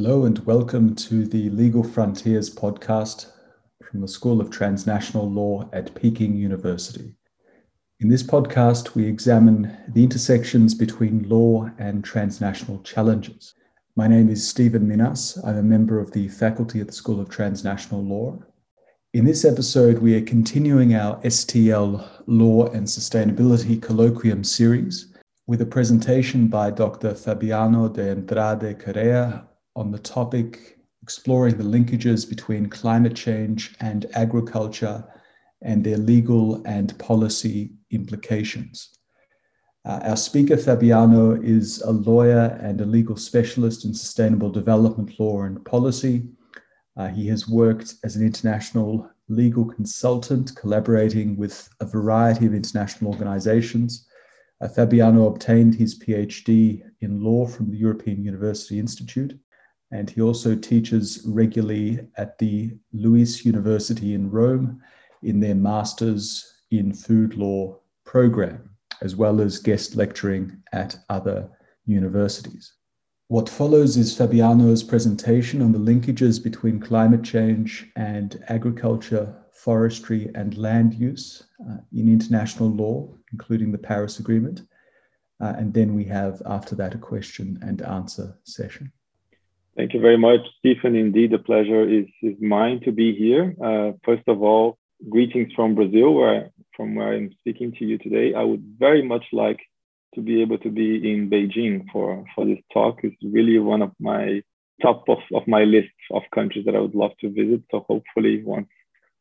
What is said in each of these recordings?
Hello and welcome to the Legal Frontiers podcast from the School of Transnational Law at Peking University. In this podcast, we examine the intersections between law and transnational challenges. My name is Stephen Minas. I'm a member of the faculty at the School of Transnational Law. In this episode, we are continuing our STL Law and Sustainability Colloquium series with a presentation by Dr. Fabiano de Andrade Correa on the topic exploring the linkages between climate change and agriculture and their legal and policy implications. Uh, our speaker, Fabiano, is a lawyer and a legal specialist in sustainable development law and policy. Uh, he has worked as an international legal consultant, collaborating with a variety of international organizations. Uh, Fabiano obtained his PhD in law from the European University Institute and he also teaches regularly at the LUISS University in Rome in their Masters in Food Law program, as well as guest lecturing at other universities. What follows is Fabiano's presentation on the linkages between climate change and agriculture, forestry, and land use uh, in international law, including the Paris Agreement. Uh, and then we have, after that, a question and answer session. Thank you very much, Stephen. Indeed, the pleasure is, is mine to be here. Uh, first of all, greetings from Brazil, where from where I'm speaking to you today. I would very much like to be able to be in Beijing for, for this talk. It's really one of my top of, of my list of countries that I would love to visit. So hopefully once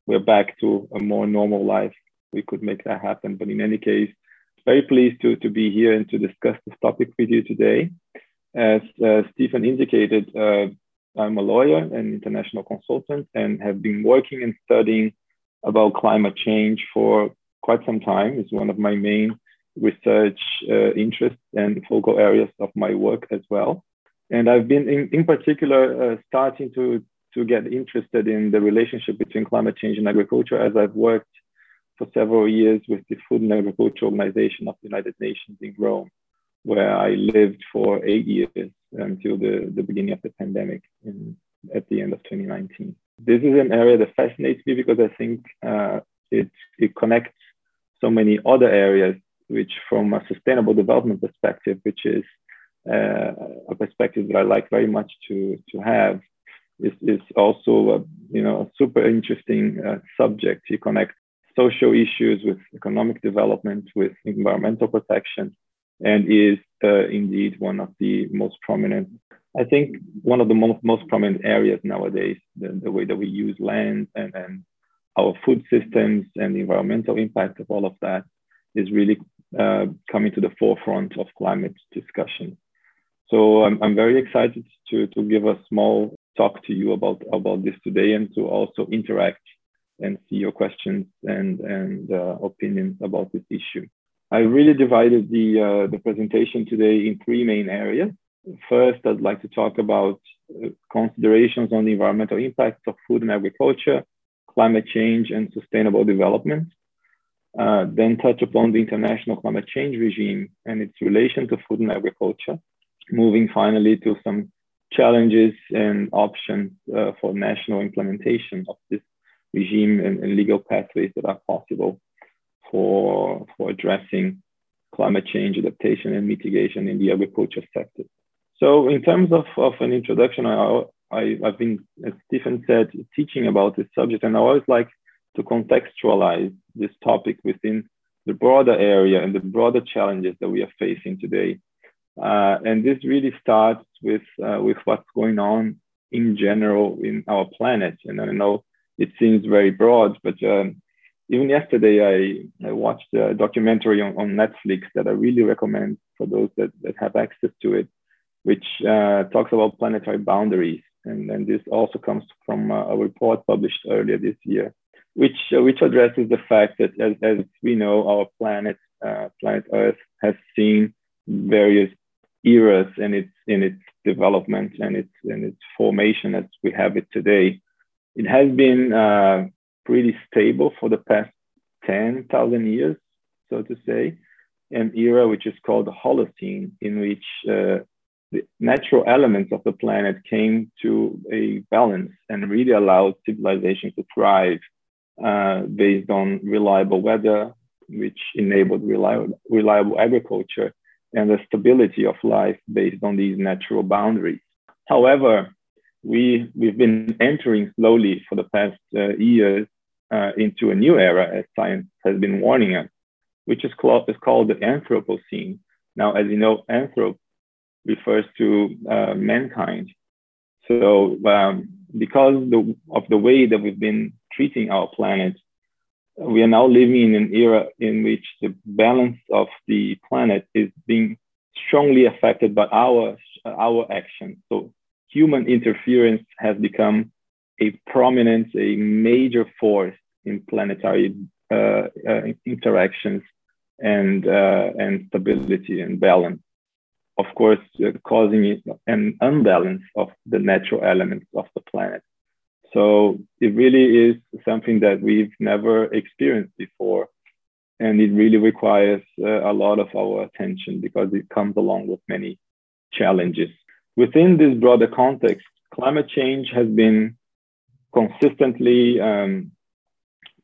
we're back to a more normal life, we could make that happen. But in any case, very pleased to, to be here and to discuss this topic with you today. As uh, Stephen indicated, uh, I'm a lawyer and international consultant and have been working and studying about climate change for quite some time. It's one of my main research uh, interests and focal areas of my work as well. And I've been in, in particular uh, starting to, to get interested in the relationship between climate change and agriculture as I've worked for several years with the Food and Agriculture Organization of the United Nations in Rome where I lived for eight years until the, the beginning of the pandemic in, at the end of 2019. This is an area that fascinates me because I think uh, it, it connects so many other areas, which from a sustainable development perspective, which is uh, a perspective that I like very much to, to have, is, is also a, you know, a super interesting uh, subject. You connect social issues with economic development, with environmental protection, and is uh, indeed one of the most prominent, I think, one of the most, most prominent areas nowadays, the, the way that we use land and, and our food systems and the environmental impact of all of that is really uh, coming to the forefront of climate discussion. So I'm, I'm very excited to, to give a small talk to you about, about this today and to also interact and see your questions and, and uh, opinions about this issue. I really divided the, uh, the presentation today in three main areas. First, I'd like to talk about uh, considerations on the environmental impacts of food and agriculture, climate change, and sustainable development. Uh, then touch upon the international climate change regime and its relation to food and agriculture. Moving finally to some challenges and options uh, for national implementation of this regime and, and legal pathways that are possible for, for addressing climate change adaptation and mitigation in the agriculture sector. So in terms of, of an introduction, I, I, have been, as Stephen said, teaching about this subject, and I always like to contextualize this topic within the broader area and the broader challenges that we are facing today. Uh, and this really starts with, uh, with what's going on in general in our planet. And I know it seems very broad, but um, even yesterday I, I watched a documentary on, on Netflix that I really recommend for those that, that have access to it, which uh, talks about planetary boundaries. And, and this also comes from a, report published earlier this year, which, uh, which addresses the fact that as, as we know, our planet, uh, planet Earth has seen various eras in its, in its development and its, in its formation as we have it today. It has been uh, pretty stable for the past 10,000 years, so to say, an era which is called the Holocene, in which uh, the natural elements of the planet came to a balance and really allowed civilization to thrive uh, based on reliable weather, which enabled reliable, reliable agriculture and the stability of life based on these natural boundaries. However, we, we've been entering slowly for the past uh, years uh, into a new era, as science has been warning us, which is called, is called the Anthropocene. Now, as you know, anthrop refers to uh, mankind. So, um, because the, of the way that we've been treating our planet, we are now living in an era in which the balance of the planet is being strongly affected by our, our actions. So, human interference has become a prominent, a major force in planetary uh, uh, interactions and, uh, and stability and balance. Of course, uh, causing an unbalance of the natural elements of the planet. So it really is something that we've never experienced before. And it really requires uh, a lot of our attention because it comes along with many challenges. Within this broader context, climate change has been consistently um,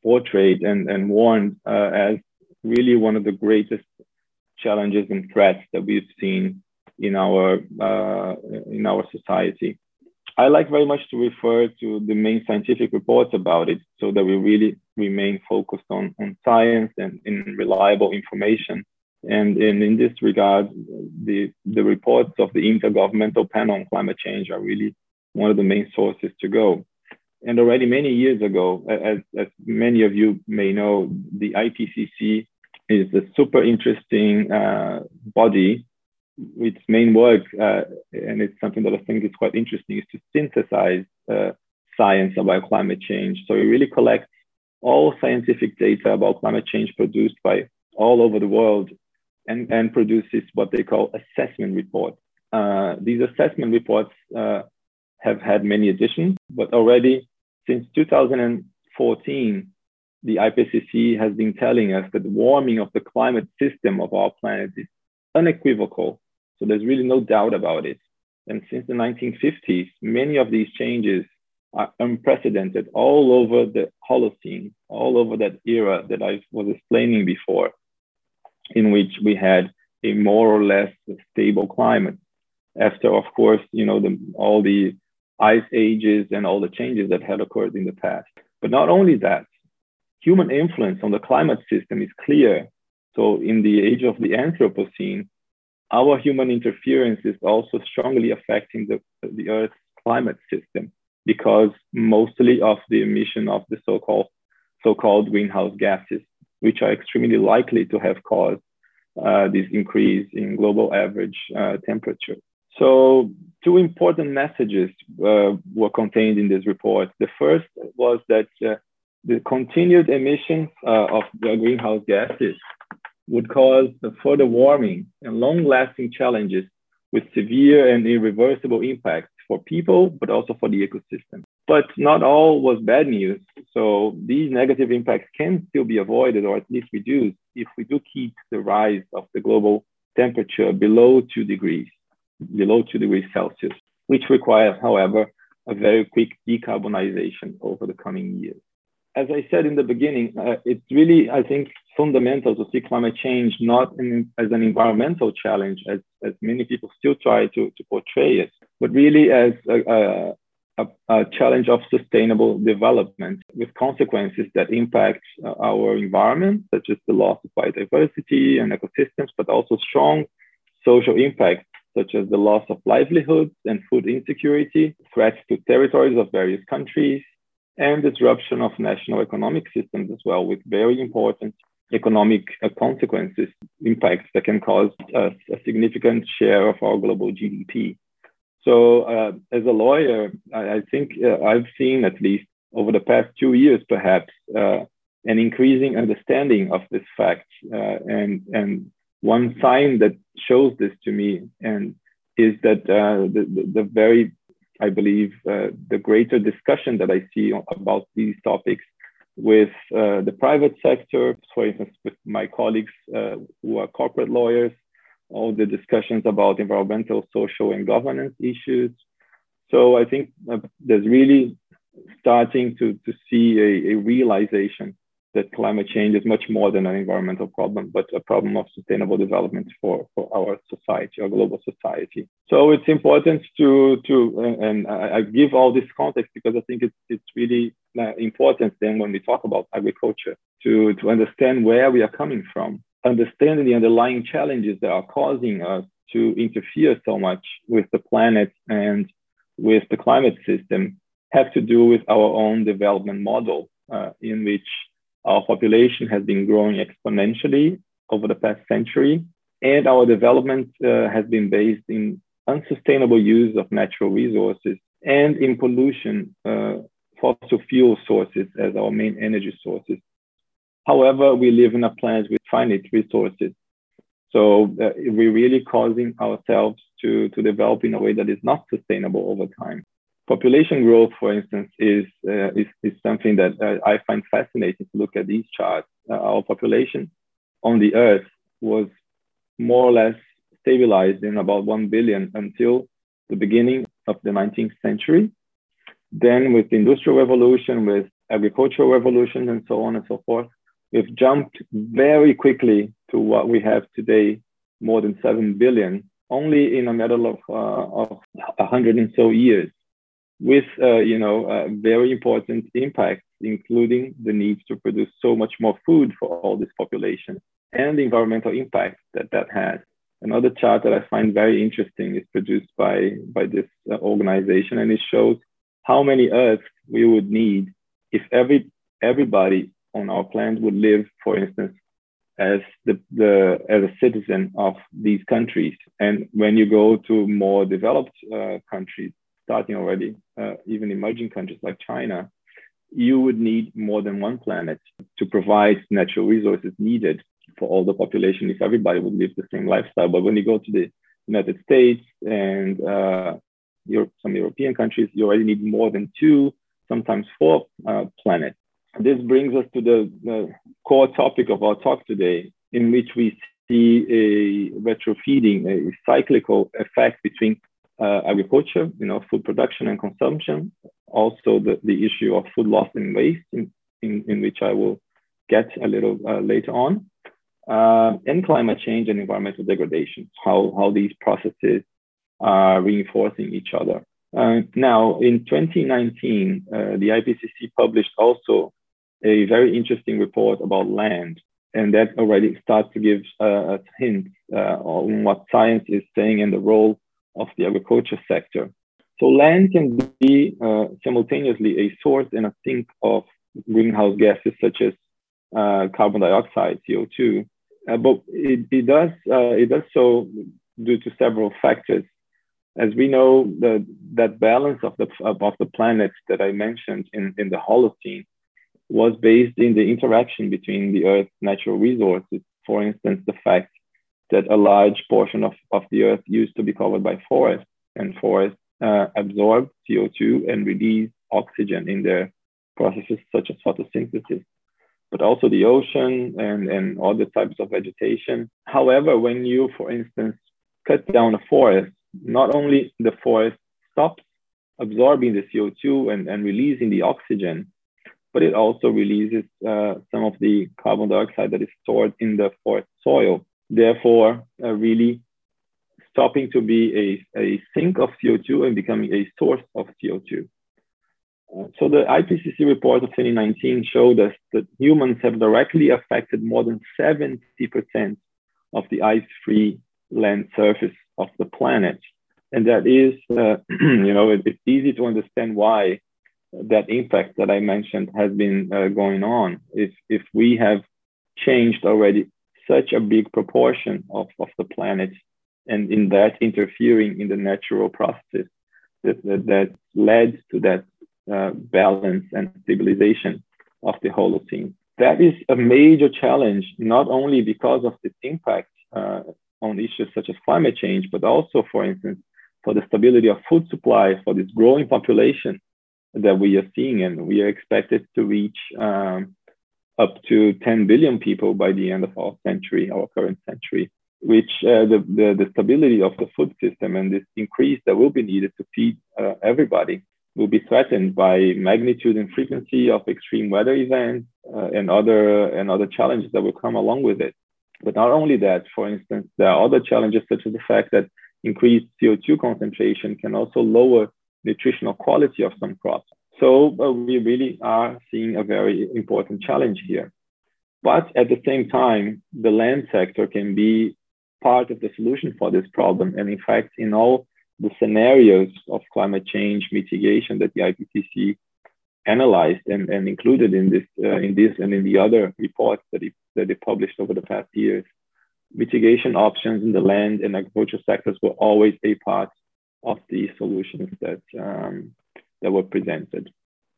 portrayed and, and warned uh, as really one of the greatest challenges and threats that we've seen in our uh, in our society. I like very much to refer to the main scientific reports about it so that we really remain focused on, on science and in reliable information. And in, in this regard, the, the reports of the Intergovernmental Panel on Climate Change are really one of the main sources to go. And already many years ago, as, as many of you may know, the IPCC is a super interesting uh, body its main work, uh, and it's something that I think is quite interesting, is to synthesize uh, science about climate change. So it really collects all scientific data about climate change produced by all over the world and, and produces what they call assessment reports. Uh, these assessment reports uh, have had many additions, but already since 2014, the IPCC has been telling us that the warming of the climate system of our planet is unequivocal so there's really no doubt about it. And since the 1950s, many of these changes are unprecedented all over the Holocene, all over that era that I was explaining before, in which we had a more or less stable climate. After, of course, you know, the, all the ice ages and all the changes that had occurred in the past. But not only that, human influence on the climate system is clear. So in the age of the Anthropocene, our human interference is also strongly affecting the, the Earth's climate system because mostly of the emission of the so-called so-called greenhouse gases, which are extremely likely to have caused uh, this increase in global average uh, temperature. So two important messages uh, were contained in this report. The first was that uh, the continued emissions uh, of greenhouse gases would cause further warming and long-lasting challenges with severe and irreversible impacts for people, but also for the ecosystem. But not all was bad news. So these negative impacts can still be avoided or at least reduced if we do keep the rise of the global temperature below two degrees, below two degrees Celsius, which requires, however, a very quick decarbonization over the coming years. As I said in the beginning, uh, it's really, I think, fundamental to see climate change not in, as an environmental challenge, as, as many people still try to, to portray it, but really as a, a, a challenge of sustainable development with consequences that impact uh, our environment, such as the loss of biodiversity and ecosystems, but also strong social impacts such as the loss of livelihoods and food insecurity, threats to territories of various countries, and disruption of national economic systems as well, with very important economic uh, consequences, impacts that can cause a, a significant share of our global GDP. So, uh, as a lawyer, I, I think uh, I've seen at least over the past two years, perhaps, uh, an increasing understanding of this fact. Uh, and, and one sign that shows this to me and is that uh, the, the, very I believe, uh, the greater discussion that I see about these topics with uh, the private sector, for instance, with my colleagues uh, who are corporate lawyers, all the discussions about environmental, social, and governance issues. So I think uh, there's really starting to, to see a, a realization that climate change is much more than an environmental problem, but a problem of sustainable development for, for our society, our global society. So it's important to, to and I give all this context because I think it's, it's really uh, important then when we talk about agriculture to, to understand where we are coming from, understanding the underlying challenges that are causing us to interfere so much with the planet and with the climate system have to do with our own development model uh, in which our population has been growing exponentially over the past century, and our development uh, has been based in unsustainable use of natural resources and in pollution, uh, fossil fuel sources as our main energy sources. However, we live in a planet with finite resources. So uh, we're really causing ourselves to, to develop in a way that is not sustainable over time population growth, for instance, is, uh, is, is, something that uh, I find fascinating to look at these charts. Uh, our population on the Earth was more or less stabilized in about 1 billion until the beginning of the 19th century. Then, with the Industrial Revolution, with agricultural revolution, and so on and so forth, we've jumped very quickly to what we have today, more than 7 billion, only in a matter of, uh, of 100 and so years with uh, you know uh, very important impacts, including the need to produce so much more food for all this population and the environmental impact that that has. Another chart that I find very interesting is produced by by this uh, organization, and it shows how many Earths we would need if every everybody on our planet would live, for instance, as the, the as a citizen of these countries. And when you go to more developed uh, countries, starting already, uh, even emerging countries like China, you would need more than one planet to provide natural resources needed for all the population if everybody would live the same lifestyle. But when you go to the United States and uh, Europe, some European countries, you already need more than two, sometimes four uh, planets. This brings us to the, the core topic of our talk today, in which we see a retrofeeding, a cyclical effect between uh, agriculture, you know, food production and consumption. Also, the, the issue of food loss and waste, in, in, in which I will get a little uh, later on, uh, and climate change and environmental degradation, how, how these processes are reinforcing each other. Uh, now, in 2019, uh, the IPCC published also a very interesting report about land, and that already starts to give uh, a hint on what science is saying and the role of the agriculture sector. So land can be uh, simultaneously a source and a sink of greenhouse gases such as uh, carbon dioxide, CO2, uh, but it, it does uh, it does so due to several factors. As we know, the, that balance of the of the planets that I mentioned in, in the Holocene was based in the interaction between the Earth's natural resources. For instance, the fact that a large portion of, of the earth used to be covered by forests, and forests uh, absorb CO2 and release oxygen in their processes such as photosynthesis, but also the ocean and, and other types of vegetation. However, when you, for instance, cut down a forest, not only the forest stops absorbing the CO2 and, and releasing the oxygen, but it also releases uh, some of the carbon dioxide that is stored in the forest soil therefore uh, really stopping to be a, a sink of CO2 and becoming a source of CO2. Uh, so the IPCC report of 2019 showed us that humans have directly affected more than 70% of the ice-free land surface of the planet. And that is, uh, you know, it, it's easy to understand why that impact that I mentioned has been uh, going on. If, if we have changed already such a big proportion of, of the planet and in that interfering in the natural processes that, that, that led to that uh, balance and stabilization of the Holocene. That is a major challenge, not only because of its impact uh, on issues such as climate change, but also, for instance, for the stability of food supply for this growing population that we are seeing. And we are expected to reach um, up to 10 billion people by the end of our century, our current century. which uh, the, the, the, stability of the food system and this increase that will be needed to feed uh, everybody will be threatened by magnitude and frequency of extreme weather events uh, and other and other challenges that will come along with it. But not only that, for instance, there are other challenges such as the fact that increased CO2 concentration can also lower nutritional quality of some crops. So uh, we really are seeing a very important challenge here. But at the same time, the land sector can be part of the solution for this problem. And in fact, in all the scenarios of climate change mitigation that the IPCC analyzed and, and included in this, uh, in this and in the other reports that it, that it published over the past years, mitigation options in the land and agriculture sectors were always a part of the solutions that, um, that were presented.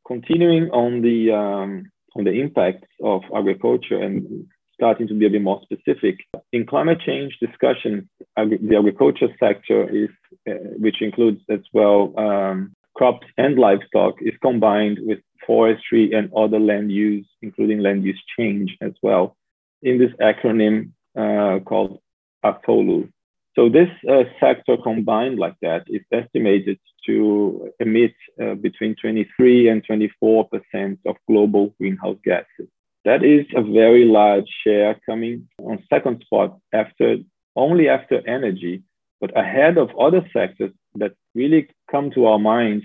Continuing on the, um, on the impacts of agriculture and starting to be a bit more specific. In climate change discussions, the agriculture sector is, uh, which includes as well um, crops and livestock, is combined with forestry and other land use, including land use change as well, in this acronym uh, called AFOLU. So this uh, sector combined like that is estimated to emit uh, between 23 and 24 percent of global greenhouse gases. That is a very large share coming on second spot after only after energy, but ahead of other sectors that really come to our minds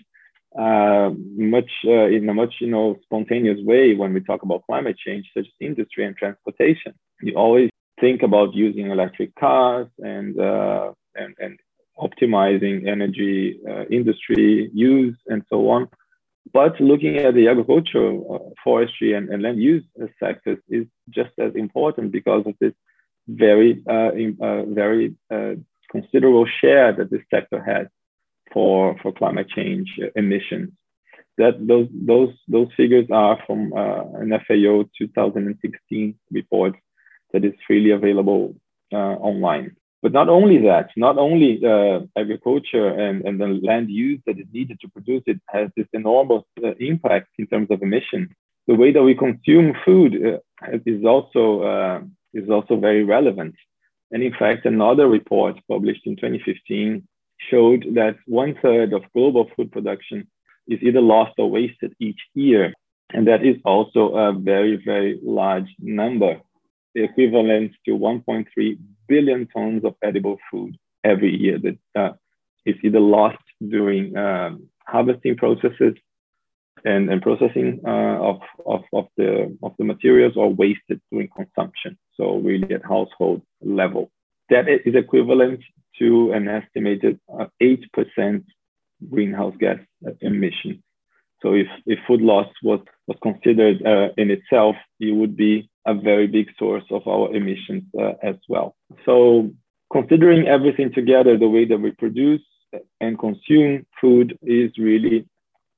uh, much uh, in a much you know spontaneous way when we talk about climate change, such as industry and transportation. You always think about using electric cars and uh, and, and optimizing energy uh, industry use and so on. But looking at the agricultural, uh, forestry, and, and, land use sectors is just as important because of this very, uh, uh, very uh, considerable share that this sector has for, for climate change emissions. That those those those figures are from uh, an FAO 2016 report that is freely available uh, online. But not only that, not only uh, agriculture and, and the land use that is needed to produce it has this enormous uh, impact in terms of emissions. The way that we consume food uh, is also uh, is also very relevant. And in fact, another report published in 2015 showed that one third of global food production is either lost or wasted each year. And that is also a very, very large number, equivalent to 1.3 billion tons of edible food every year that uh, is either lost during um, harvesting processes and, and processing uh, of, of, of, the, of the materials or wasted during consumption. So really at household level. That is equivalent to an estimated uh, 8% greenhouse gas emission. So if, if food loss was, was considered uh, in itself, it would be a very big source of our emissions uh, as well. So considering everything together, the way that we produce and consume food is really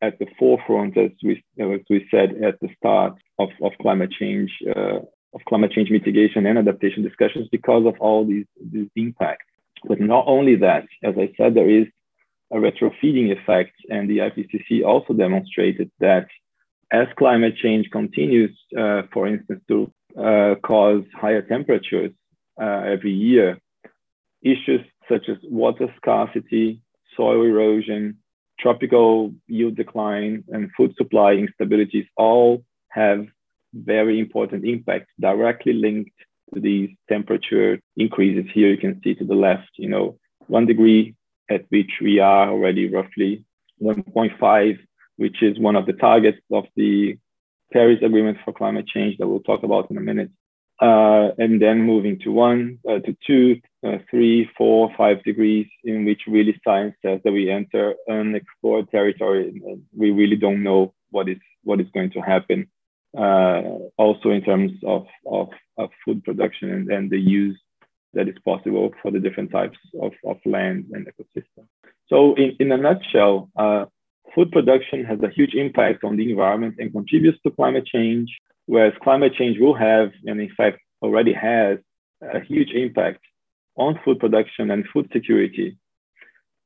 at the forefront, as we, as we said at the start of, of climate change, uh, of climate change mitigation and adaptation discussions because of all these, these impacts. But not only that, as I said, there is a retrofeeding effect, and the IPCC also demonstrated that as climate change continues, uh, for instance, to uh, cause higher temperatures uh, every year, issues such as water scarcity, soil erosion, tropical yield decline, and food supply instabilities all have very important impacts directly linked to these temperature increases. Here you can see to the left, you know, one degree at which we are already roughly 1.5 which is one of the targets of the Paris Agreement for Climate Change that we'll talk about in a minute. Uh, and then moving to one, uh, to two, uh, three, four, five degrees, in which really science says that we enter unexplored territory. And we really don't know what is what is going to happen. Uh, also, in terms of, of, of food production and, and the use that is possible for the different types of, of land and ecosystem. So, in, in a nutshell, uh, food production has a huge impact on the environment and contributes to climate change, whereas climate change will have, and in fact already has, a huge impact on food production and food security,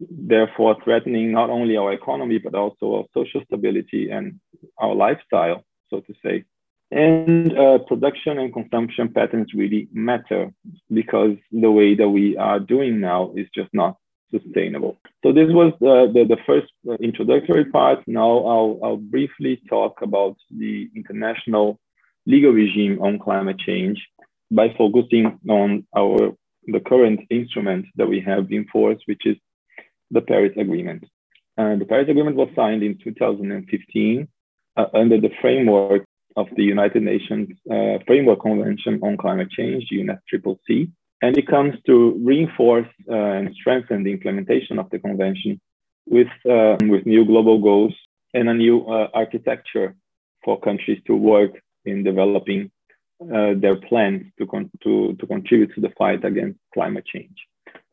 therefore threatening not only our economy, but also our social stability and our lifestyle, so to say. And uh, production and consumption patterns really matter because the way that we are doing now is just not sustainable. So this was the, the, the, first introductory part. Now I'll, I'll briefly talk about the international legal regime on climate change by focusing on our the current instrument that we have in force, which is the Paris Agreement. And the Paris Agreement was signed in 2015 uh, under the framework of the United Nations uh, Framework Convention on Climate Change, UNFCCC. And it comes to reinforce uh, and strengthen the implementation of the convention with, uh, with new global goals and a new uh, architecture for countries to work in developing uh, their plans to, con- to, to contribute to the fight against climate change.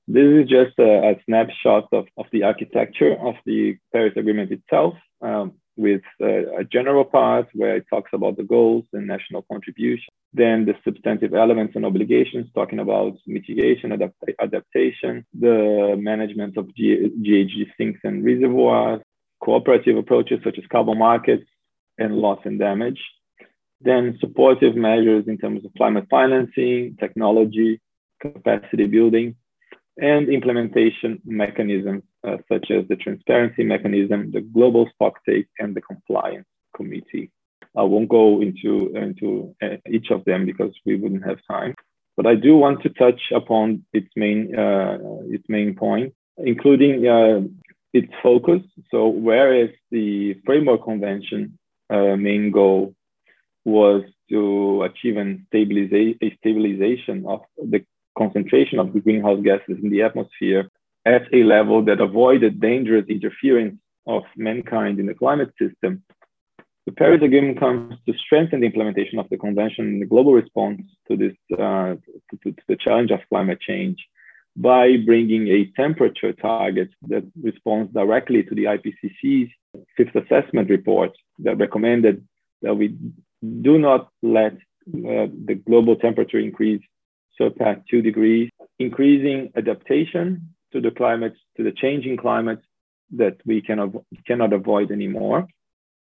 This is just a, a snapshot of, of the architecture of the Paris Agreement itself, um, with a general part where it talks about the goals and national contribution. Then the substantive elements and obligations, talking about mitigation, adapt- adaptation, the management of G- GHG sinks and reservoirs, cooperative approaches such as carbon markets and loss and damage, then supportive measures in terms of climate financing, technology, capacity building, and implementation mechanisms uh, such as the transparency mechanism, the global stocktake, and the compliance committee. I won't go into, into uh, each of them because we wouldn't have time, but I do want to touch upon its main, uh, its main point, including uh, its focus. So whereas the Framework Convention uh, main goal was to achieve an stabiliza- a stabilization of the concentration of the greenhouse gases in the atmosphere at a level that avoided dangerous interference of mankind in the climate system, the Paris Agreement comes to strengthen the implementation of the convention and the global response to this uh, to, to, the challenge of climate change by bringing a temperature target that responds directly to the IPCC's fifth assessment report that recommended that we do not let uh, the global temperature increase surpass two degrees, increasing adaptation to the climate, to the changing climate that we can cannot avoid anymore,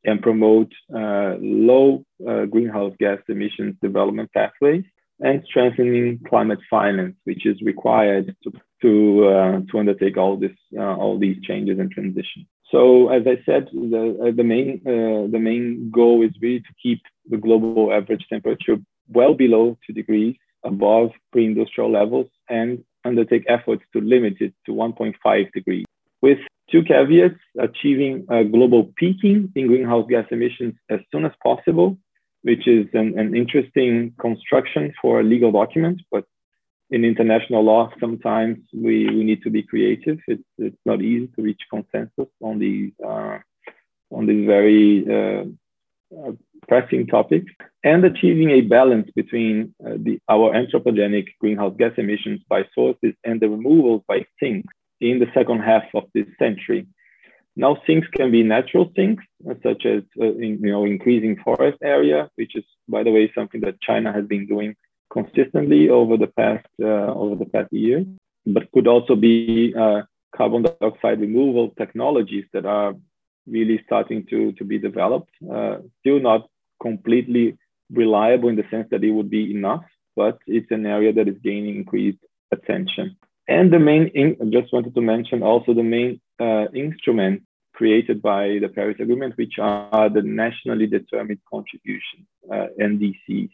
and promote uh, low uh, greenhouse gas emissions development pathways, and strengthening climate finance, which is required to to, uh, to undertake all this uh, all these changes and transitions. So as I said, the, uh, the main uh, the main goal is really to keep the global average temperature well below two degrees above pre-industrial levels and undertake efforts to limit it to 1.5 degrees. With two caveats, achieving a global peaking in greenhouse gas emissions as soon as possible, which is an, an interesting construction for a legal document, but in international law, sometimes we, we need to be creative. It's, it's not easy to reach consensus on these, uh, on these very uh, uh, pressing topics and achieving a balance between uh, the, our anthropogenic greenhouse gas emissions by sources and the removals by sinks in the second half of this century. Now, sinks can be natural sinks, uh, such as uh, in, you know increasing forest area, which is, by the way, something that China has been doing consistently over the past uh, over the past year. But could also be carbon dioxide removal technologies that are really starting to, to be developed. Uh, still not completely reliable in the sense that it would be enough, but it's an area that is gaining increased attention. And the main, in, I just wanted to mention also the main uh, instrument created by the Paris Agreement, which are the nationally determined contributions, uh, NDCs,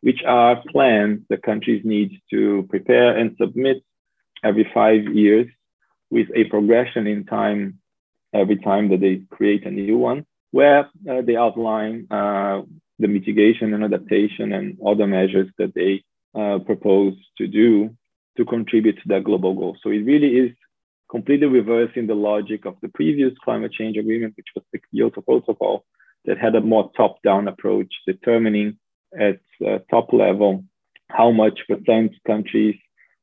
which are plans the countries need to prepare and submit every five years with a progression in time every time that they create a new one, where uh, they outline uh, the mitigation and adaptation and other measures that they uh, propose to do to contribute to that global goal. So it really is completely reversing the logic of the previous climate change agreement, which was the Kyoto Protocol, that had a more top-down approach, determining at top level how much percent countries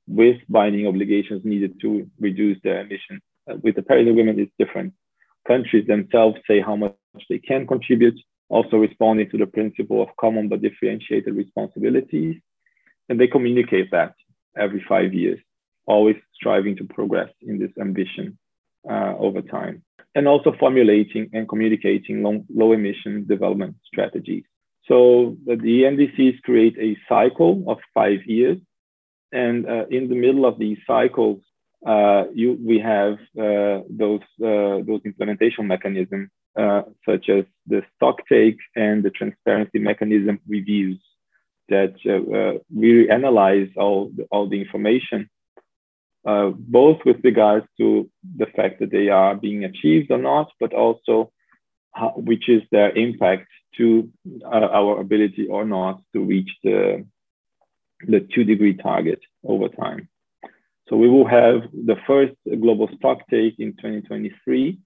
with binding obligations needed to reduce their emissions with the Paris Agreement, it's different. Countries themselves say how much they can contribute, also responding to the principle of common but differentiated responsibilities. And they communicate that every five years, always striving to progress in this ambition uh, over time. And also formulating and communicating long, low emission development strategies. So the NDCs create a cycle of five years. And uh, in the middle of these cycles, uh, you, we have uh, those, uh, those implementation mechanisms, uh, such as the stock take and the transparency mechanism reviews that uh, we analyze all the, all the information, both with regards to the fact that they are being achieved or not, but also how, which is their impact to uh, our ability or not to reach the, the two degree target over time. So we will have the first global stock take in 2023.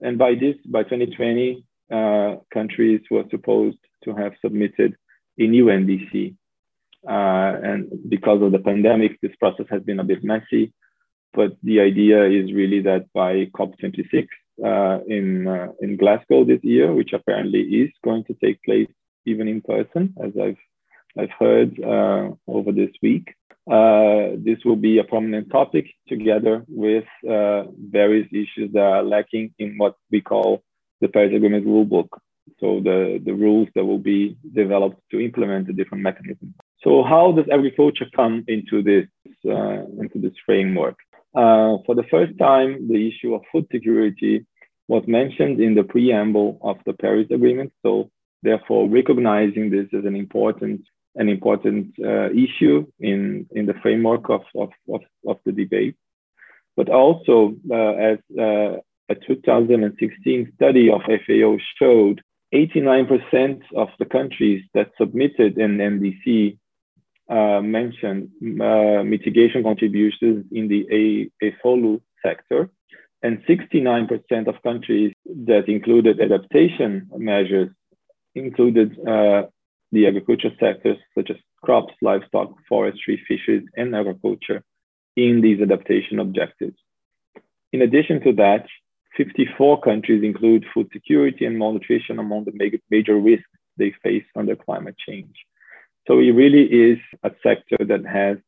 And by this, by 2020, uh, countries were supposed to have submitted a new NDC. Uh, and because of the pandemic, this process has been a bit messy. But the idea is really that by COP26, uh, in uh, in Glasgow this year, which apparently is going to take place even in person, as I've I've heard uh, over this week. Uh, this will be a prominent topic together with uh, various issues that are lacking in what we call the Paris Agreement rulebook. So the, the rules that will be developed to implement the different mechanisms. So how does agriculture come into this uh, into this framework? Uh, for the first time, the issue of food security was mentioned in the preamble of the Paris Agreement. So, therefore, recognizing this as an important an important uh, issue in, in the framework of, of, of, of the debate. But also, uh, as uh, a 2016 study of FAO showed, 89% of the countries that submitted an NDC uh, mentioned uh, mitigation contributions in the AFOLU sector, and 69% of countries that included adaptation measures included uh, the agriculture sectors such as crops, livestock, forestry, fisheries, and agriculture in these adaptation objectives. In addition to that, 54 countries include food security and malnutrition among the major risks they face under climate change. So it really is a sector that has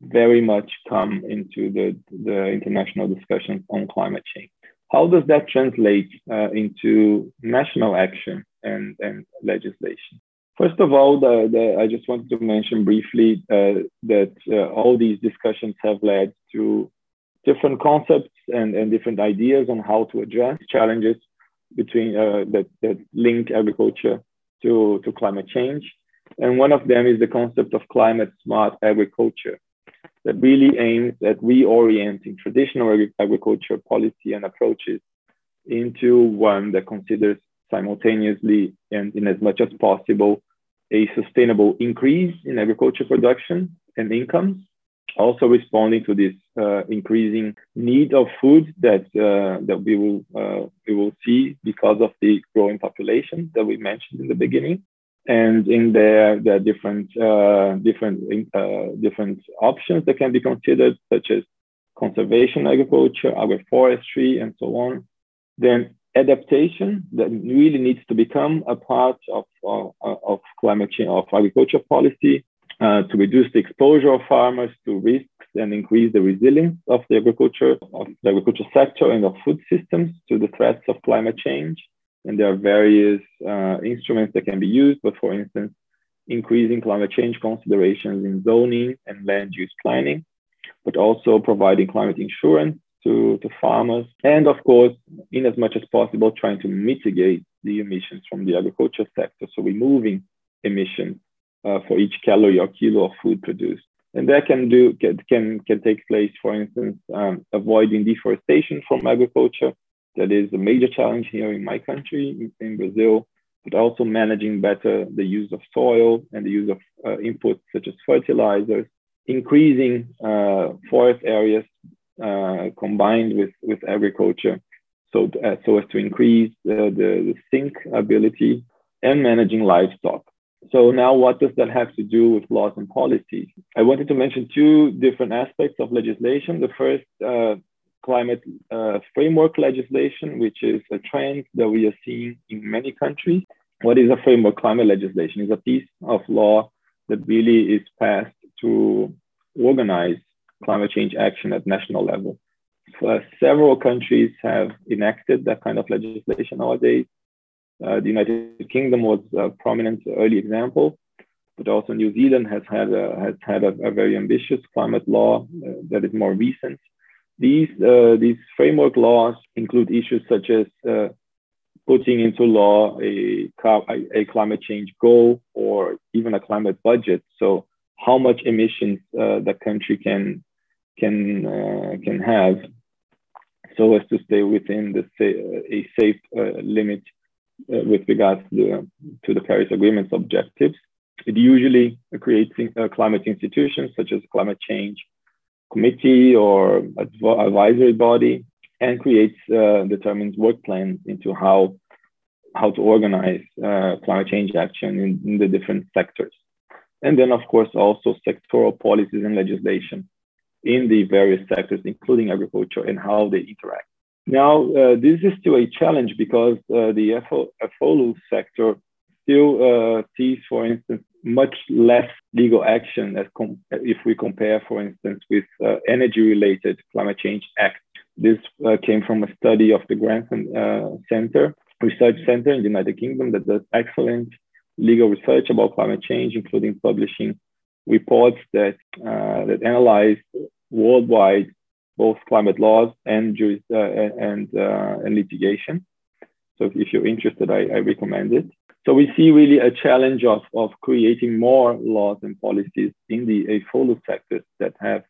very much come into the, the international discussions on climate change. How does that translate uh, into national action and, and legislation? First of all, the, the, I just wanted to mention briefly uh, that uh, all these discussions have led to different concepts and, and different ideas on how to address challenges between uh, that, that link agriculture to, to climate change. And one of them is the concept of climate smart agriculture that really aims at reorienting traditional ag agriculture policy and approaches into one that considers simultaneously and in as much as possible a sustainable increase in agriculture production and incomes, also responding to this uh, increasing need of food that uh, that we will uh, we will see because of the growing population that we mentioned in the beginning, and in there there are different uh, different uh, different options that can be considered such as conservation agriculture agroforestry and so on. Then adaptation that really needs to become a part of, of, of climate change of agriculture policy uh, to reduce the exposure of farmers to risks and increase the resilience of the agriculture of the agriculture sector and of food systems to the threats of climate change. And there are various uh, instruments that can be used, but for instance, increasing climate change considerations in zoning and land use planning, but also providing climate insurance to, to farmers. And of course, in as much as possible, trying to mitigate the emissions from the agriculture sector. So removing emissions uh, for each calorie or kilo of food produced. And that can do can can, take place, for instance, um, avoiding deforestation from agriculture, that is a major challenge here in my country, in, Brazil, but also managing better the use of soil and the use of uh, inputs such as fertilizers, increasing uh, forest areas combined with, with agriculture so, uh, so as to increase the, the sink ability and managing livestock. So now what does that have to do with laws and policies? I wanted to mention two different aspects of legislation. The first uh, climate uh, framework legislation, which is a trend that we are seeing in many countries. What is a framework climate legislation? Is a piece of law that really is passed to organize climate change action at national level. Uh, several countries have enacted that kind of legislation nowadays. Uh, the United Kingdom was a prominent early example, but also New Zealand has had a, has had a, a very ambitious climate law uh, that is more recent. These uh, these framework laws include issues such as uh, putting into law a, a climate change goal or even a climate budget. So how much emissions uh, the country can can uh, can have so as to stay within the a safe uh, limit uh, with regards to the, to the Paris Agreement's objectives. It usually creates uh, climate institutions such as climate change committee or advisory body and creates uh, determines work plans into how how to organize uh, climate change action in, in, the different sectors. And then, of course, also sectoral policies and legislation in the various sectors, including agriculture, and how they interact. Now, uh, this is still a challenge because uh, the FOLU sector still uh, sees, for instance, much less legal action as if we compare, for instance, with uh, energy-related climate change act. This uh, came from a study of the Grantham uh, Center, Research Center in the United Kingdom that does excellent legal research about climate change, including publishing reports that, that analyze worldwide both climate laws and juris, uh, and, uh, and litigation. So if you're interested, I, I, recommend it. So we see really a challenge of, of creating more laws and policies in the AFOLU sectors that have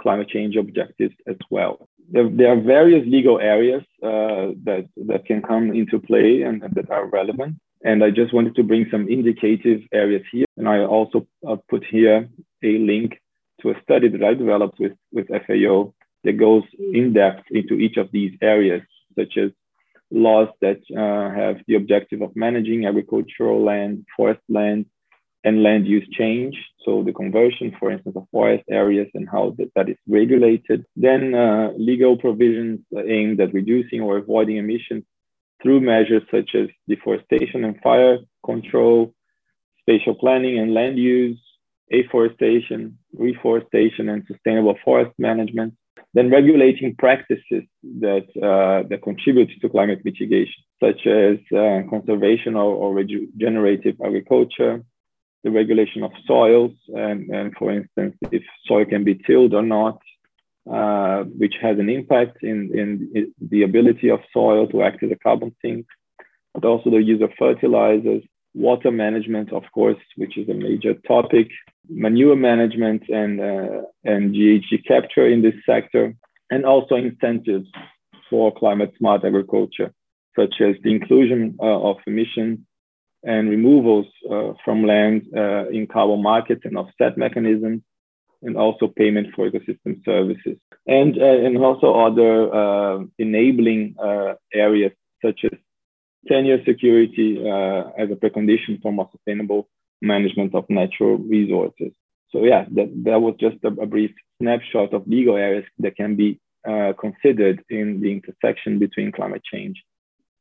climate change objectives as well. There, there are various legal areas uh, that, that can come into play and, and, that are relevant. And I just wanted to bring some indicative areas here. And I also uh, put here a link to a study that I developed with, with FAO that goes in depth into each of these areas, such as laws that uh, have the objective of managing agricultural land, forest land, and land use change. So the conversion, for instance, of forest areas and how that, that is regulated. Then uh, legal provisions aimed at reducing or avoiding emissions through measures such as deforestation and fire control, spatial planning and land use, afforestation, reforestation, and sustainable forest management. Then regulating practices that, uh, that contribute to climate mitigation, such as uh, conservation or, or, regenerative agriculture, the regulation of soils, and, and for instance, if soil can be tilled or not, uh, which has an impact in, in the ability of soil to act as a carbon sink, but also the use of fertilizers, water management, of course, which is a major topic, manure management and, uh, and GHG capture in this sector, and also incentives for climate smart agriculture, such as the inclusion uh, of emissions and removals uh, from land uh, in carbon markets and offset mechanisms, and also payment for ecosystem services. And, uh, and also other uh, enabling areas such as tenure security as a precondition for more sustainable management of natural resources. So yeah, that, that was just a, a brief snapshot of legal areas that can be uh, considered in the intersection between climate change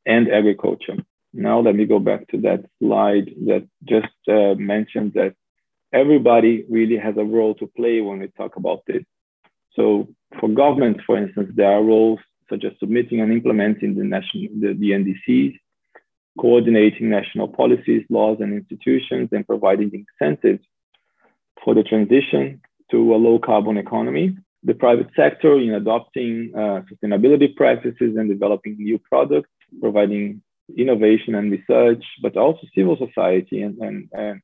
and agriculture. Now let me go back to that slide that just uh, mentioned that everybody really has a role to play when we talk about this. So for governments, for instance, there are roles such as submitting and implementing the national the, the NDCs, coordinating national policies, laws, and institutions, and providing incentives for the transition to a low carbon economy. The private sector in adopting uh, sustainability practices and developing new products, providing innovation and research, but also civil society. And, and, and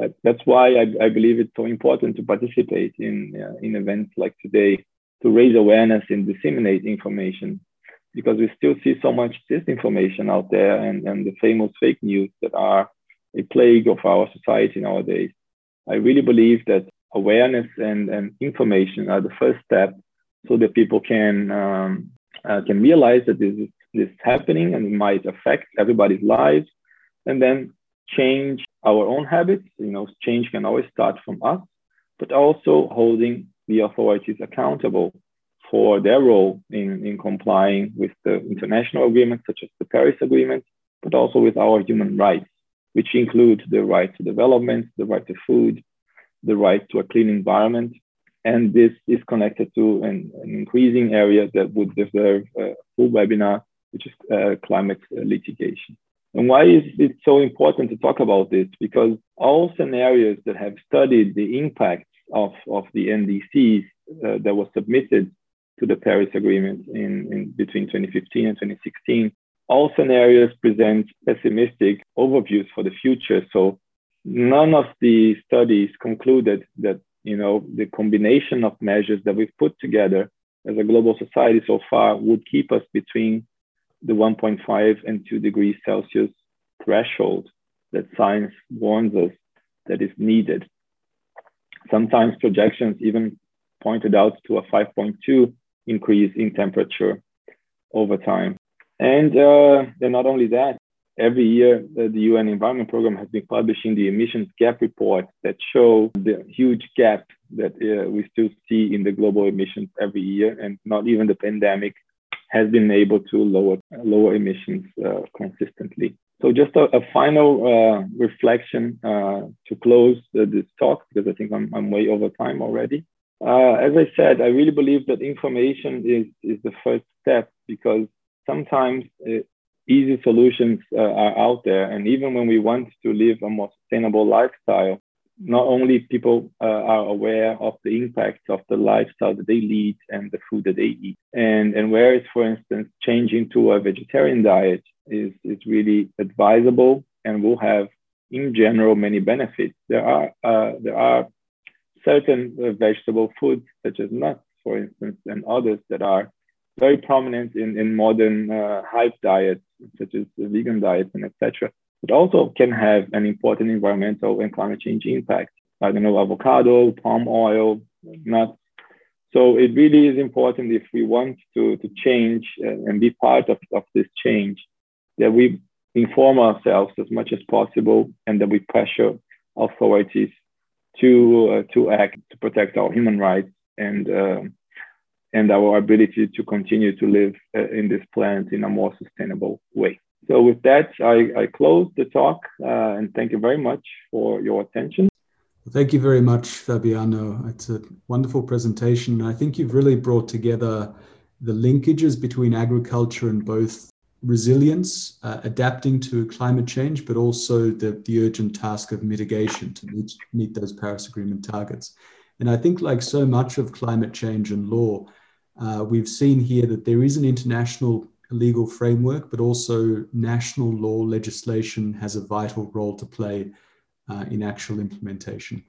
uh, that's why I, I, believe it's so important to participate in, uh, in events like today to raise awareness and disseminate information because we still see so much disinformation out there and, and the famous fake news that are a plague of our society nowadays. I really believe that awareness and, and information are the first step so that people can um, uh, can realize that this is this is happening and it might affect everybody's lives and then change our own habits you know change can always start from us but also holding the authorities accountable for their role in, in complying with the international agreements, such as the Paris Agreement, but also with our human rights, which include the right to development, the right to food, the right to a clean environment. And this is connected to an, an increasing area that would deserve a full webinar, which is uh, climate litigation. And why is it so important to talk about this? Because all scenarios that have studied the impact of, of the NDCs uh, that was submitted to the Paris Agreement in, in between 2015 and 2016, all scenarios present pessimistic overviews for the future. So none of the studies concluded that you know the combination of measures that we've put together as a global society so far would keep us between the 1.5 and 2 degrees Celsius threshold that science warns us that is needed. Sometimes projections even pointed out to a 5.2 increase in temperature over time. And, uh, not only that, every year the UN Environment Program has been publishing the emissions gap report that show the huge gap that uh, we still see in the global emissions every year, and not even the pandemic has been able to lower lower emissions uh, consistently. So just a, a final uh, reflection uh, to close this talk because I think I'm, I'm way over time already. Uh, as I said, I really believe that information is is the first step because sometimes easy solutions uh, are out there. And even when we want to live a more sustainable lifestyle, not only people uh, are aware of the impact of the lifestyle that they lead and the food that they eat. And, and whereas, for instance, changing to a vegetarian diet is, is really advisable and will have, in general, many benefits. There are, uh, there are certain uh, vegetable foods, such as nuts, for instance, and others that are very prominent in, in modern uh, hype diets, such as the vegan diets and etc. But also can have an important environmental and climate change impact. I don't know, avocado, palm oil, nuts. So it really is important if we want to, to change and be part of, of this change that we inform ourselves as much as possible and that we pressure authorities to, uh, to act to protect our human rights and uh, and our ability to continue to live uh, in this planet in a more sustainable way. So with that, I, I close the talk uh, and thank you very much for your attention. Thank you very much, Fabiano. It's a wonderful presentation. I think you've really brought together the linkages between agriculture and both resilience, uh, adapting to climate change, but also the, the urgent task of mitigation to meet, meet those Paris Agreement targets. And I think, like so much of climate change and law, uh, we've seen here that there is an international legal framework, but also national law legislation has a vital role to play uh, in actual implementation.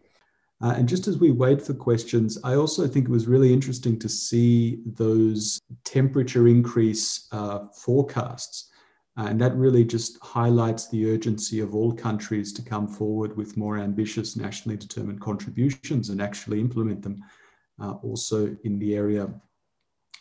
Uh, and just as we wait for questions, I also think it was really interesting to see those temperature increase uh, forecasts. And that really just highlights the urgency of all countries to come forward with more ambitious nationally determined contributions and actually implement them uh, also in the area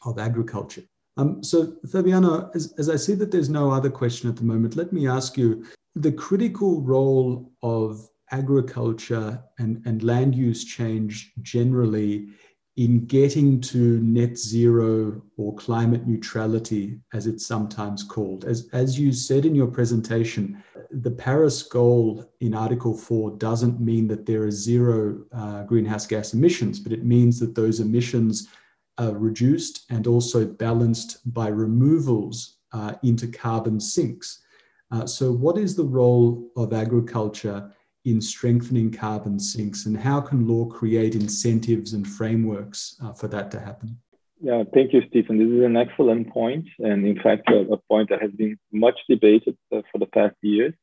of agriculture. Um, so, Fabiano, as, as I see that there's no other question at the moment, let me ask you the critical role of agriculture and, and land use change generally in getting to net zero or climate neutrality, as it's sometimes called. As, as you said in your presentation, the Paris goal in Article 4 doesn't mean that there are zero uh, greenhouse gas emissions, but it means that those emissions uh, reduced and also balanced by removals uh, into carbon sinks. Uh, so, what is the role of agriculture in strengthening carbon sinks, and how can law create incentives and frameworks uh, for that to happen? Yeah, thank you, Stephen. This is an excellent point, and in fact, a, a point that has been much debated uh, for the past years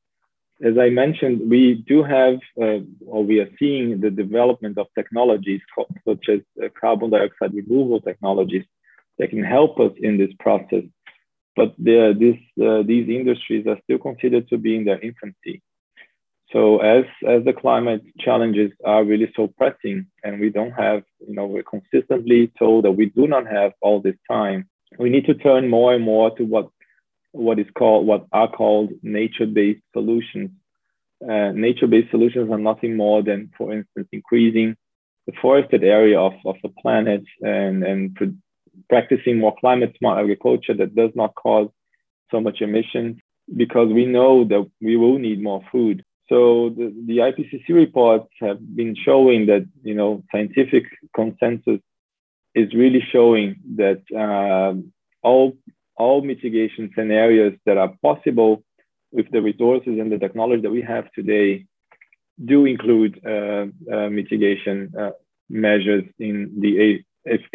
as I mentioned, we do have, uh, or we are seeing the development of technologies such as uh, carbon dioxide removal technologies that can help us in this process. But this, uh, these industries are still considered to be in their infancy. So as, as the climate challenges are really so pressing and we don't have, you know, we're consistently told that we do not have all this time, we need to turn more and more to what what is called what are called nature-based solutions. Uh, nature-based solutions are nothing more than, for instance, increasing the forested area of, of the planet and, and pr- practicing more climate smart agriculture that does not cause so much emissions because we know that we will need more food. So the, the IPCC reports have been showing that, you know, scientific consensus is really showing that uh, all all mitigation scenarios that are possible with the resources and the technology that we have today, do include uh, uh, mitigation uh, measures in the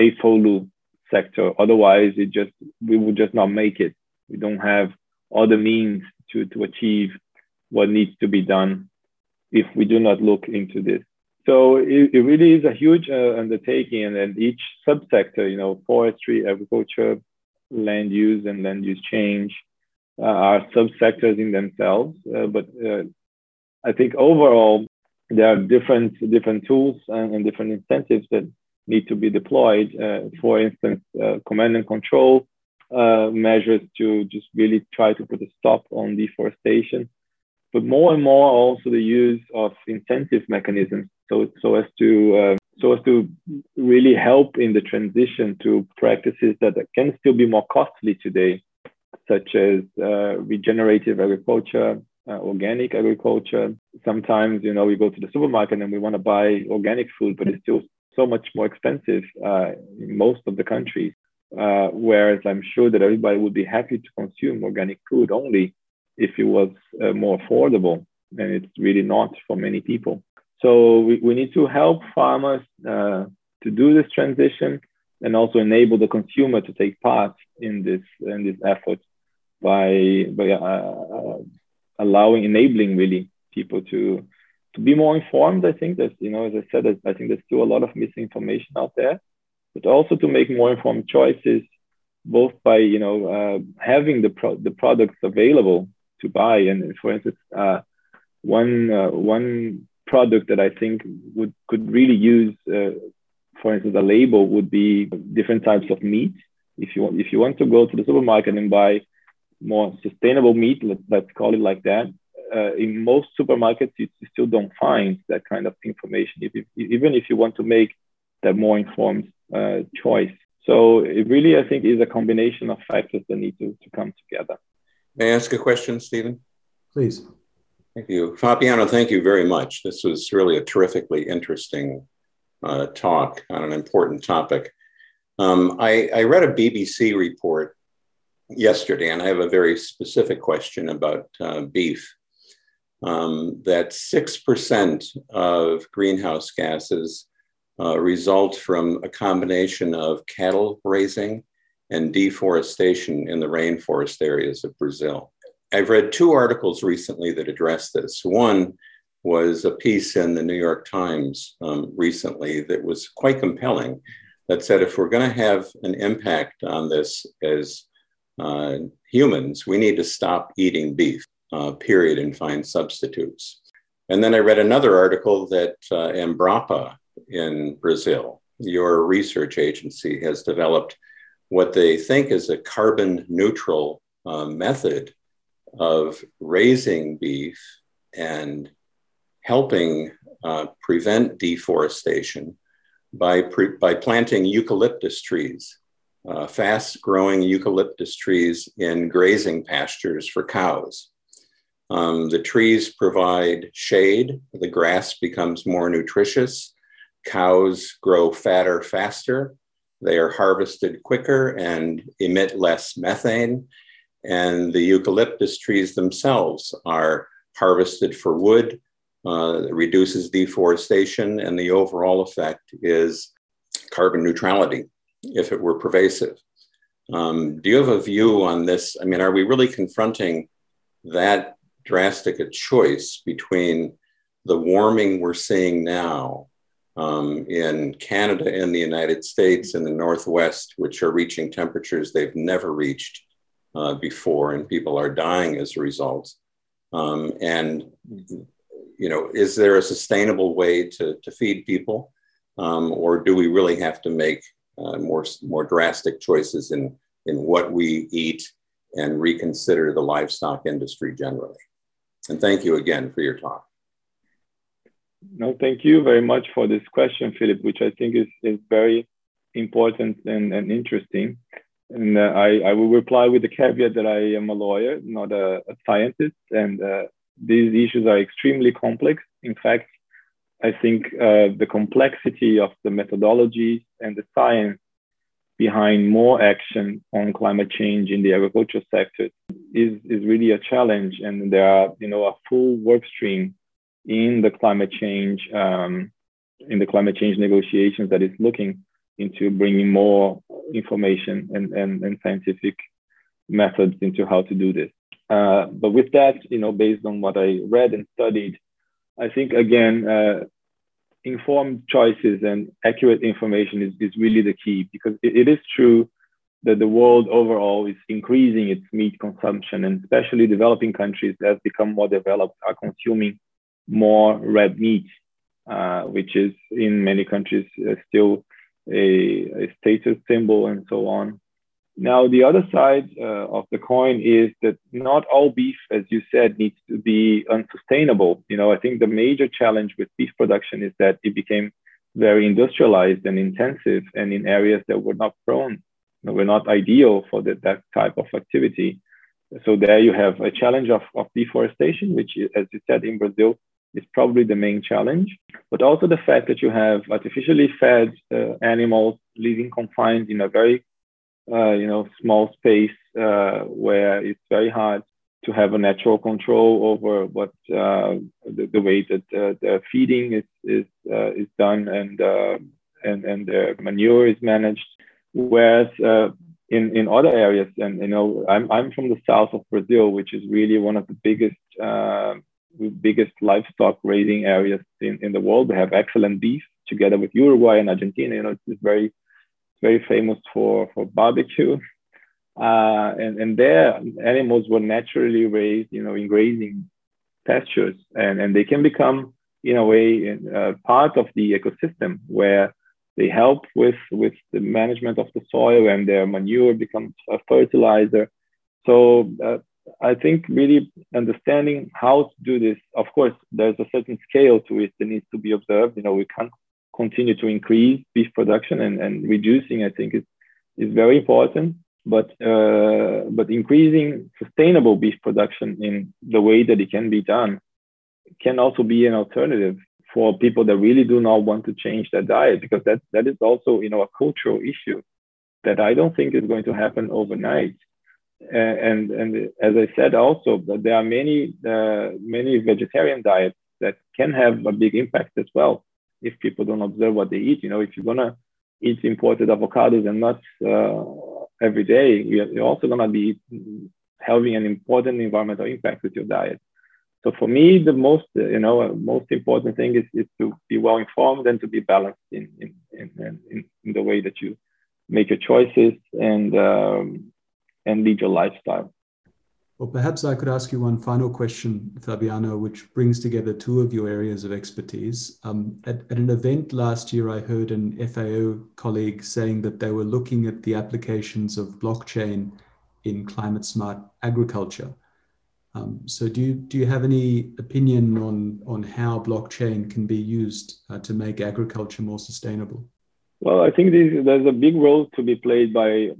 AFOLU sector. Otherwise, it just we would just not make it. We don't have the means to, to achieve what needs to be done if we do not look into this. So it, it really is a huge uh, undertaking, and then each subsector, you know, forestry, agriculture, land use, and land use change uh, are subsectors in themselves. Uh, but uh, I think overall, there are different different tools and, and different incentives that need to be deployed. Uh, for instance, uh, command and control measures to just really try to put a stop on deforestation but more and more also the use of incentive mechanisms so, so as to uh, so as to really help in the transition to practices that can still be more costly today, such as uh, regenerative agriculture, uh, organic agriculture. Sometimes, you know, we go to the supermarket and we want to buy organic food, but it's still so much more expensive uh, in most of the countries. Uh, whereas I'm sure that everybody would be happy to consume organic food only if it was uh, more affordable, and it's really not for many people. So we, we need to help farmers uh, to do this transition and also enable the consumer to take part in this in this effort by by uh, uh, allowing enabling really people to to be more informed. I think that you know as I said, I think there's still a lot of misinformation out there, but also to make more informed choices, both by you know uh, having the pro- the products available to buy and for instance. Uh, one uh, one product that I think would could really use, uh, for instance, a label would be different types of meat. If you want, if you want to go to the supermarket and buy more sustainable meat, let, let's call it like that. Uh, in most supermarkets, you, you, still don't find that kind of information, if, if, even if you want to make that more informed uh, choice. So it really, I think, is a combination of factors that need to, to come together. May I ask a question, Stephen? Please. Thank you. Fabiano, thank you very much. This was really a terrifically interesting uh, talk on an important topic. Um, I, I, read a BBC report yesterday, and I have a very specific question about uh, beef. Um, that 6% of greenhouse gases uh, result from a combination of cattle raising and deforestation in the rainforest areas of Brazil. I've read two articles recently that address this. One was a piece in the New York Times um, recently that was quite compelling that said if we're going to have an impact on this as uh, humans, we need to stop eating beef, uh, period, and find substitutes. And then I read another article that uh, Embrapa in Brazil, your research agency, has developed what they think is a carbon neutral uh, method of raising beef and helping uh, prevent deforestation by, pre- by planting eucalyptus trees, uh, fast growing eucalyptus trees in grazing pastures for cows. Um, the trees provide shade, the grass becomes more nutritious, cows grow fatter faster, they are harvested quicker and emit less methane, and the eucalyptus trees themselves are harvested for wood. Uh, it reduces deforestation, and the overall effect is carbon neutrality if it were pervasive. Um, do you have a view on this? I mean, are we really confronting that drastic a choice between the warming we're seeing now um, in Canada and the United States and the Northwest, which are reaching temperatures they've never reached uh, before, and people are dying as a result. Um, and you know, is there a sustainable way to, to feed people, um, or do we really have to make uh, more more drastic choices in in what we eat and reconsider the livestock industry generally? And thank you again for your talk. No, thank you very much for this question, Philip, which I think is, is very important and, and interesting. And uh, I, I will reply with the caveat that I am a lawyer, not a, a scientist. And uh, these issues are extremely complex. In fact, I think uh, the complexity of the methodology and the science behind more action on climate change in the agriculture sector is, is really a challenge. And there are, you know, a full work stream in the climate change um, in the climate change negotiations that is looking into bringing more information and, and, and scientific methods into how to do this. Uh, but with that, you know, based on what I read and studied, I think again, uh, informed choices and accurate information is, is really the key because it, it is true that the world overall is increasing its meat consumption and especially developing countries as become more developed are consuming more red meat, uh, which is in many countries uh, still a, a, status symbol and so on. Now, the other side uh, of the coin is that not all beef, as you said, needs to be unsustainable. You know, I think the major challenge with beef production is that it became very industrialized and intensive and in areas that were not prone, were not ideal for the, that type of activity. So there you have a challenge of, of deforestation, which, as you said, in Brazil is probably the main challenge, but also the fact that you have artificially fed uh, animals living confined in a very uh, you know, small space uh, where it's very hard to have a natural control over what uh, the, the, way that uh, the feeding is is uh, is done and and and the manure is managed. Whereas in in other areas, and you know, I'm I'm from the south of Brazil, which is really one of the biggest biggest livestock raising areas in, in the world. We have excellent beef together with Uruguay and Argentina. You know, it's, very very famous for, for barbecue. Uh, and, and there, animals were naturally raised, you know, in grazing pastures, and, and they can become, in a way, uh, part of the ecosystem where they help with, with the management of the soil and their manure becomes a fertilizer. So uh, I think really understanding how to do this, of course, there's a certain scale to it that needs to be observed. You know, we can't continue to increase beef production and, and reducing, I think, is, is very important. But, uh, but increasing sustainable beef production in the way that it can be done can also be an alternative for people that really do not want to change their diet because that, that is also you know a cultural issue that I don't think is going to happen overnight. And and as I said also, there are many uh, many vegetarian diets that can have a big impact as well if people don't observe what they eat. You know, if you're gonna eat imported avocados and nuts uh, every day, you're also gonna be having an important environmental impact with your diet. So for me, the most you know most important thing is, is to be well informed and to be balanced in in, in, in, in the way that you make your choices and um, and lead your lifestyle. Well, perhaps I could ask you one final question, Fabiano, which brings together two of your areas of expertise. Um, at, at, an event last year, I heard an FAO colleague saying that they were looking at the applications of blockchain in climate smart agriculture. Um, so, do you, do you have any opinion on, on how blockchain can be used uh, to make agriculture more sustainable? Well, I think there's a big role to be played by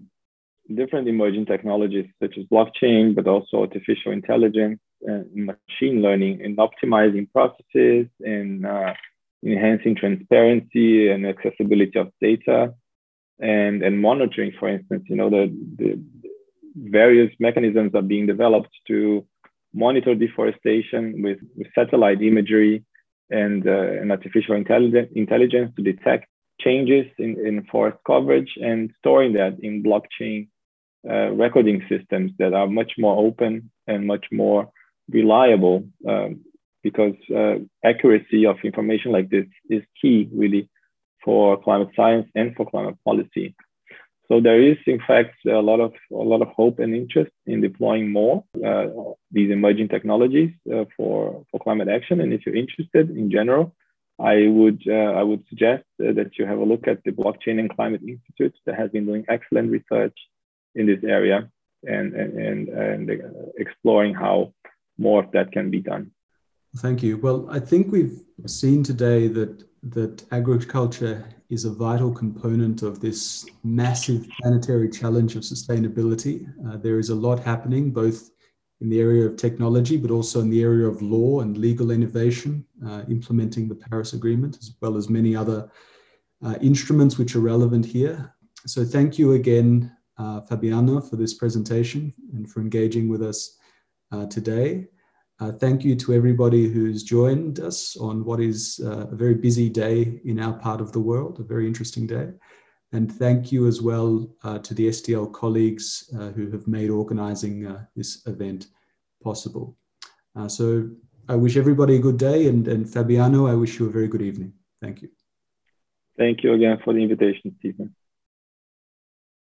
different emerging technologies such as blockchain, but also artificial intelligence and machine learning in optimizing processes and uh, enhancing transparency and accessibility of data and, and monitoring, for instance, you know, the, the various mechanisms are being developed to monitor deforestation with, with satellite imagery and, uh, and artificial intelligence, intelligence to detect changes in, in forest coverage and storing that in blockchain uh, recording systems that are much more open and much more reliable um, because uh, accuracy of information like this is key really for climate science and for climate policy. So there is, in fact, a lot of a lot of hope and interest in deploying more uh, these emerging technologies uh, for for climate action. And if you're interested in general, I would uh, I would suggest uh, that you have a look at the Blockchain and Climate Institute that has been doing excellent research in this area and, and, and, exploring how more of that can be done. Thank you. Well, I think we've seen today that that agriculture is a vital component of this massive planetary challenge of sustainability. Uh, there is a lot happening, both in the area of technology, but also in the area of law and legal innovation, uh, implementing the Paris Agreement, as well as many other uh, instruments which are relevant here. so thank you again, uh, Fabiano, for this presentation and for engaging with us uh, today. Uh, thank you to everybody who's joined us on what is uh, a very busy day in our part of the world, a very interesting day. And thank you as well uh, to the SDL colleagues uh, who have made organizing this event possible. So I wish everybody a good day and, and Fabiano, I wish you a very good evening. Thank you. Thank you again for the invitation, Stephen.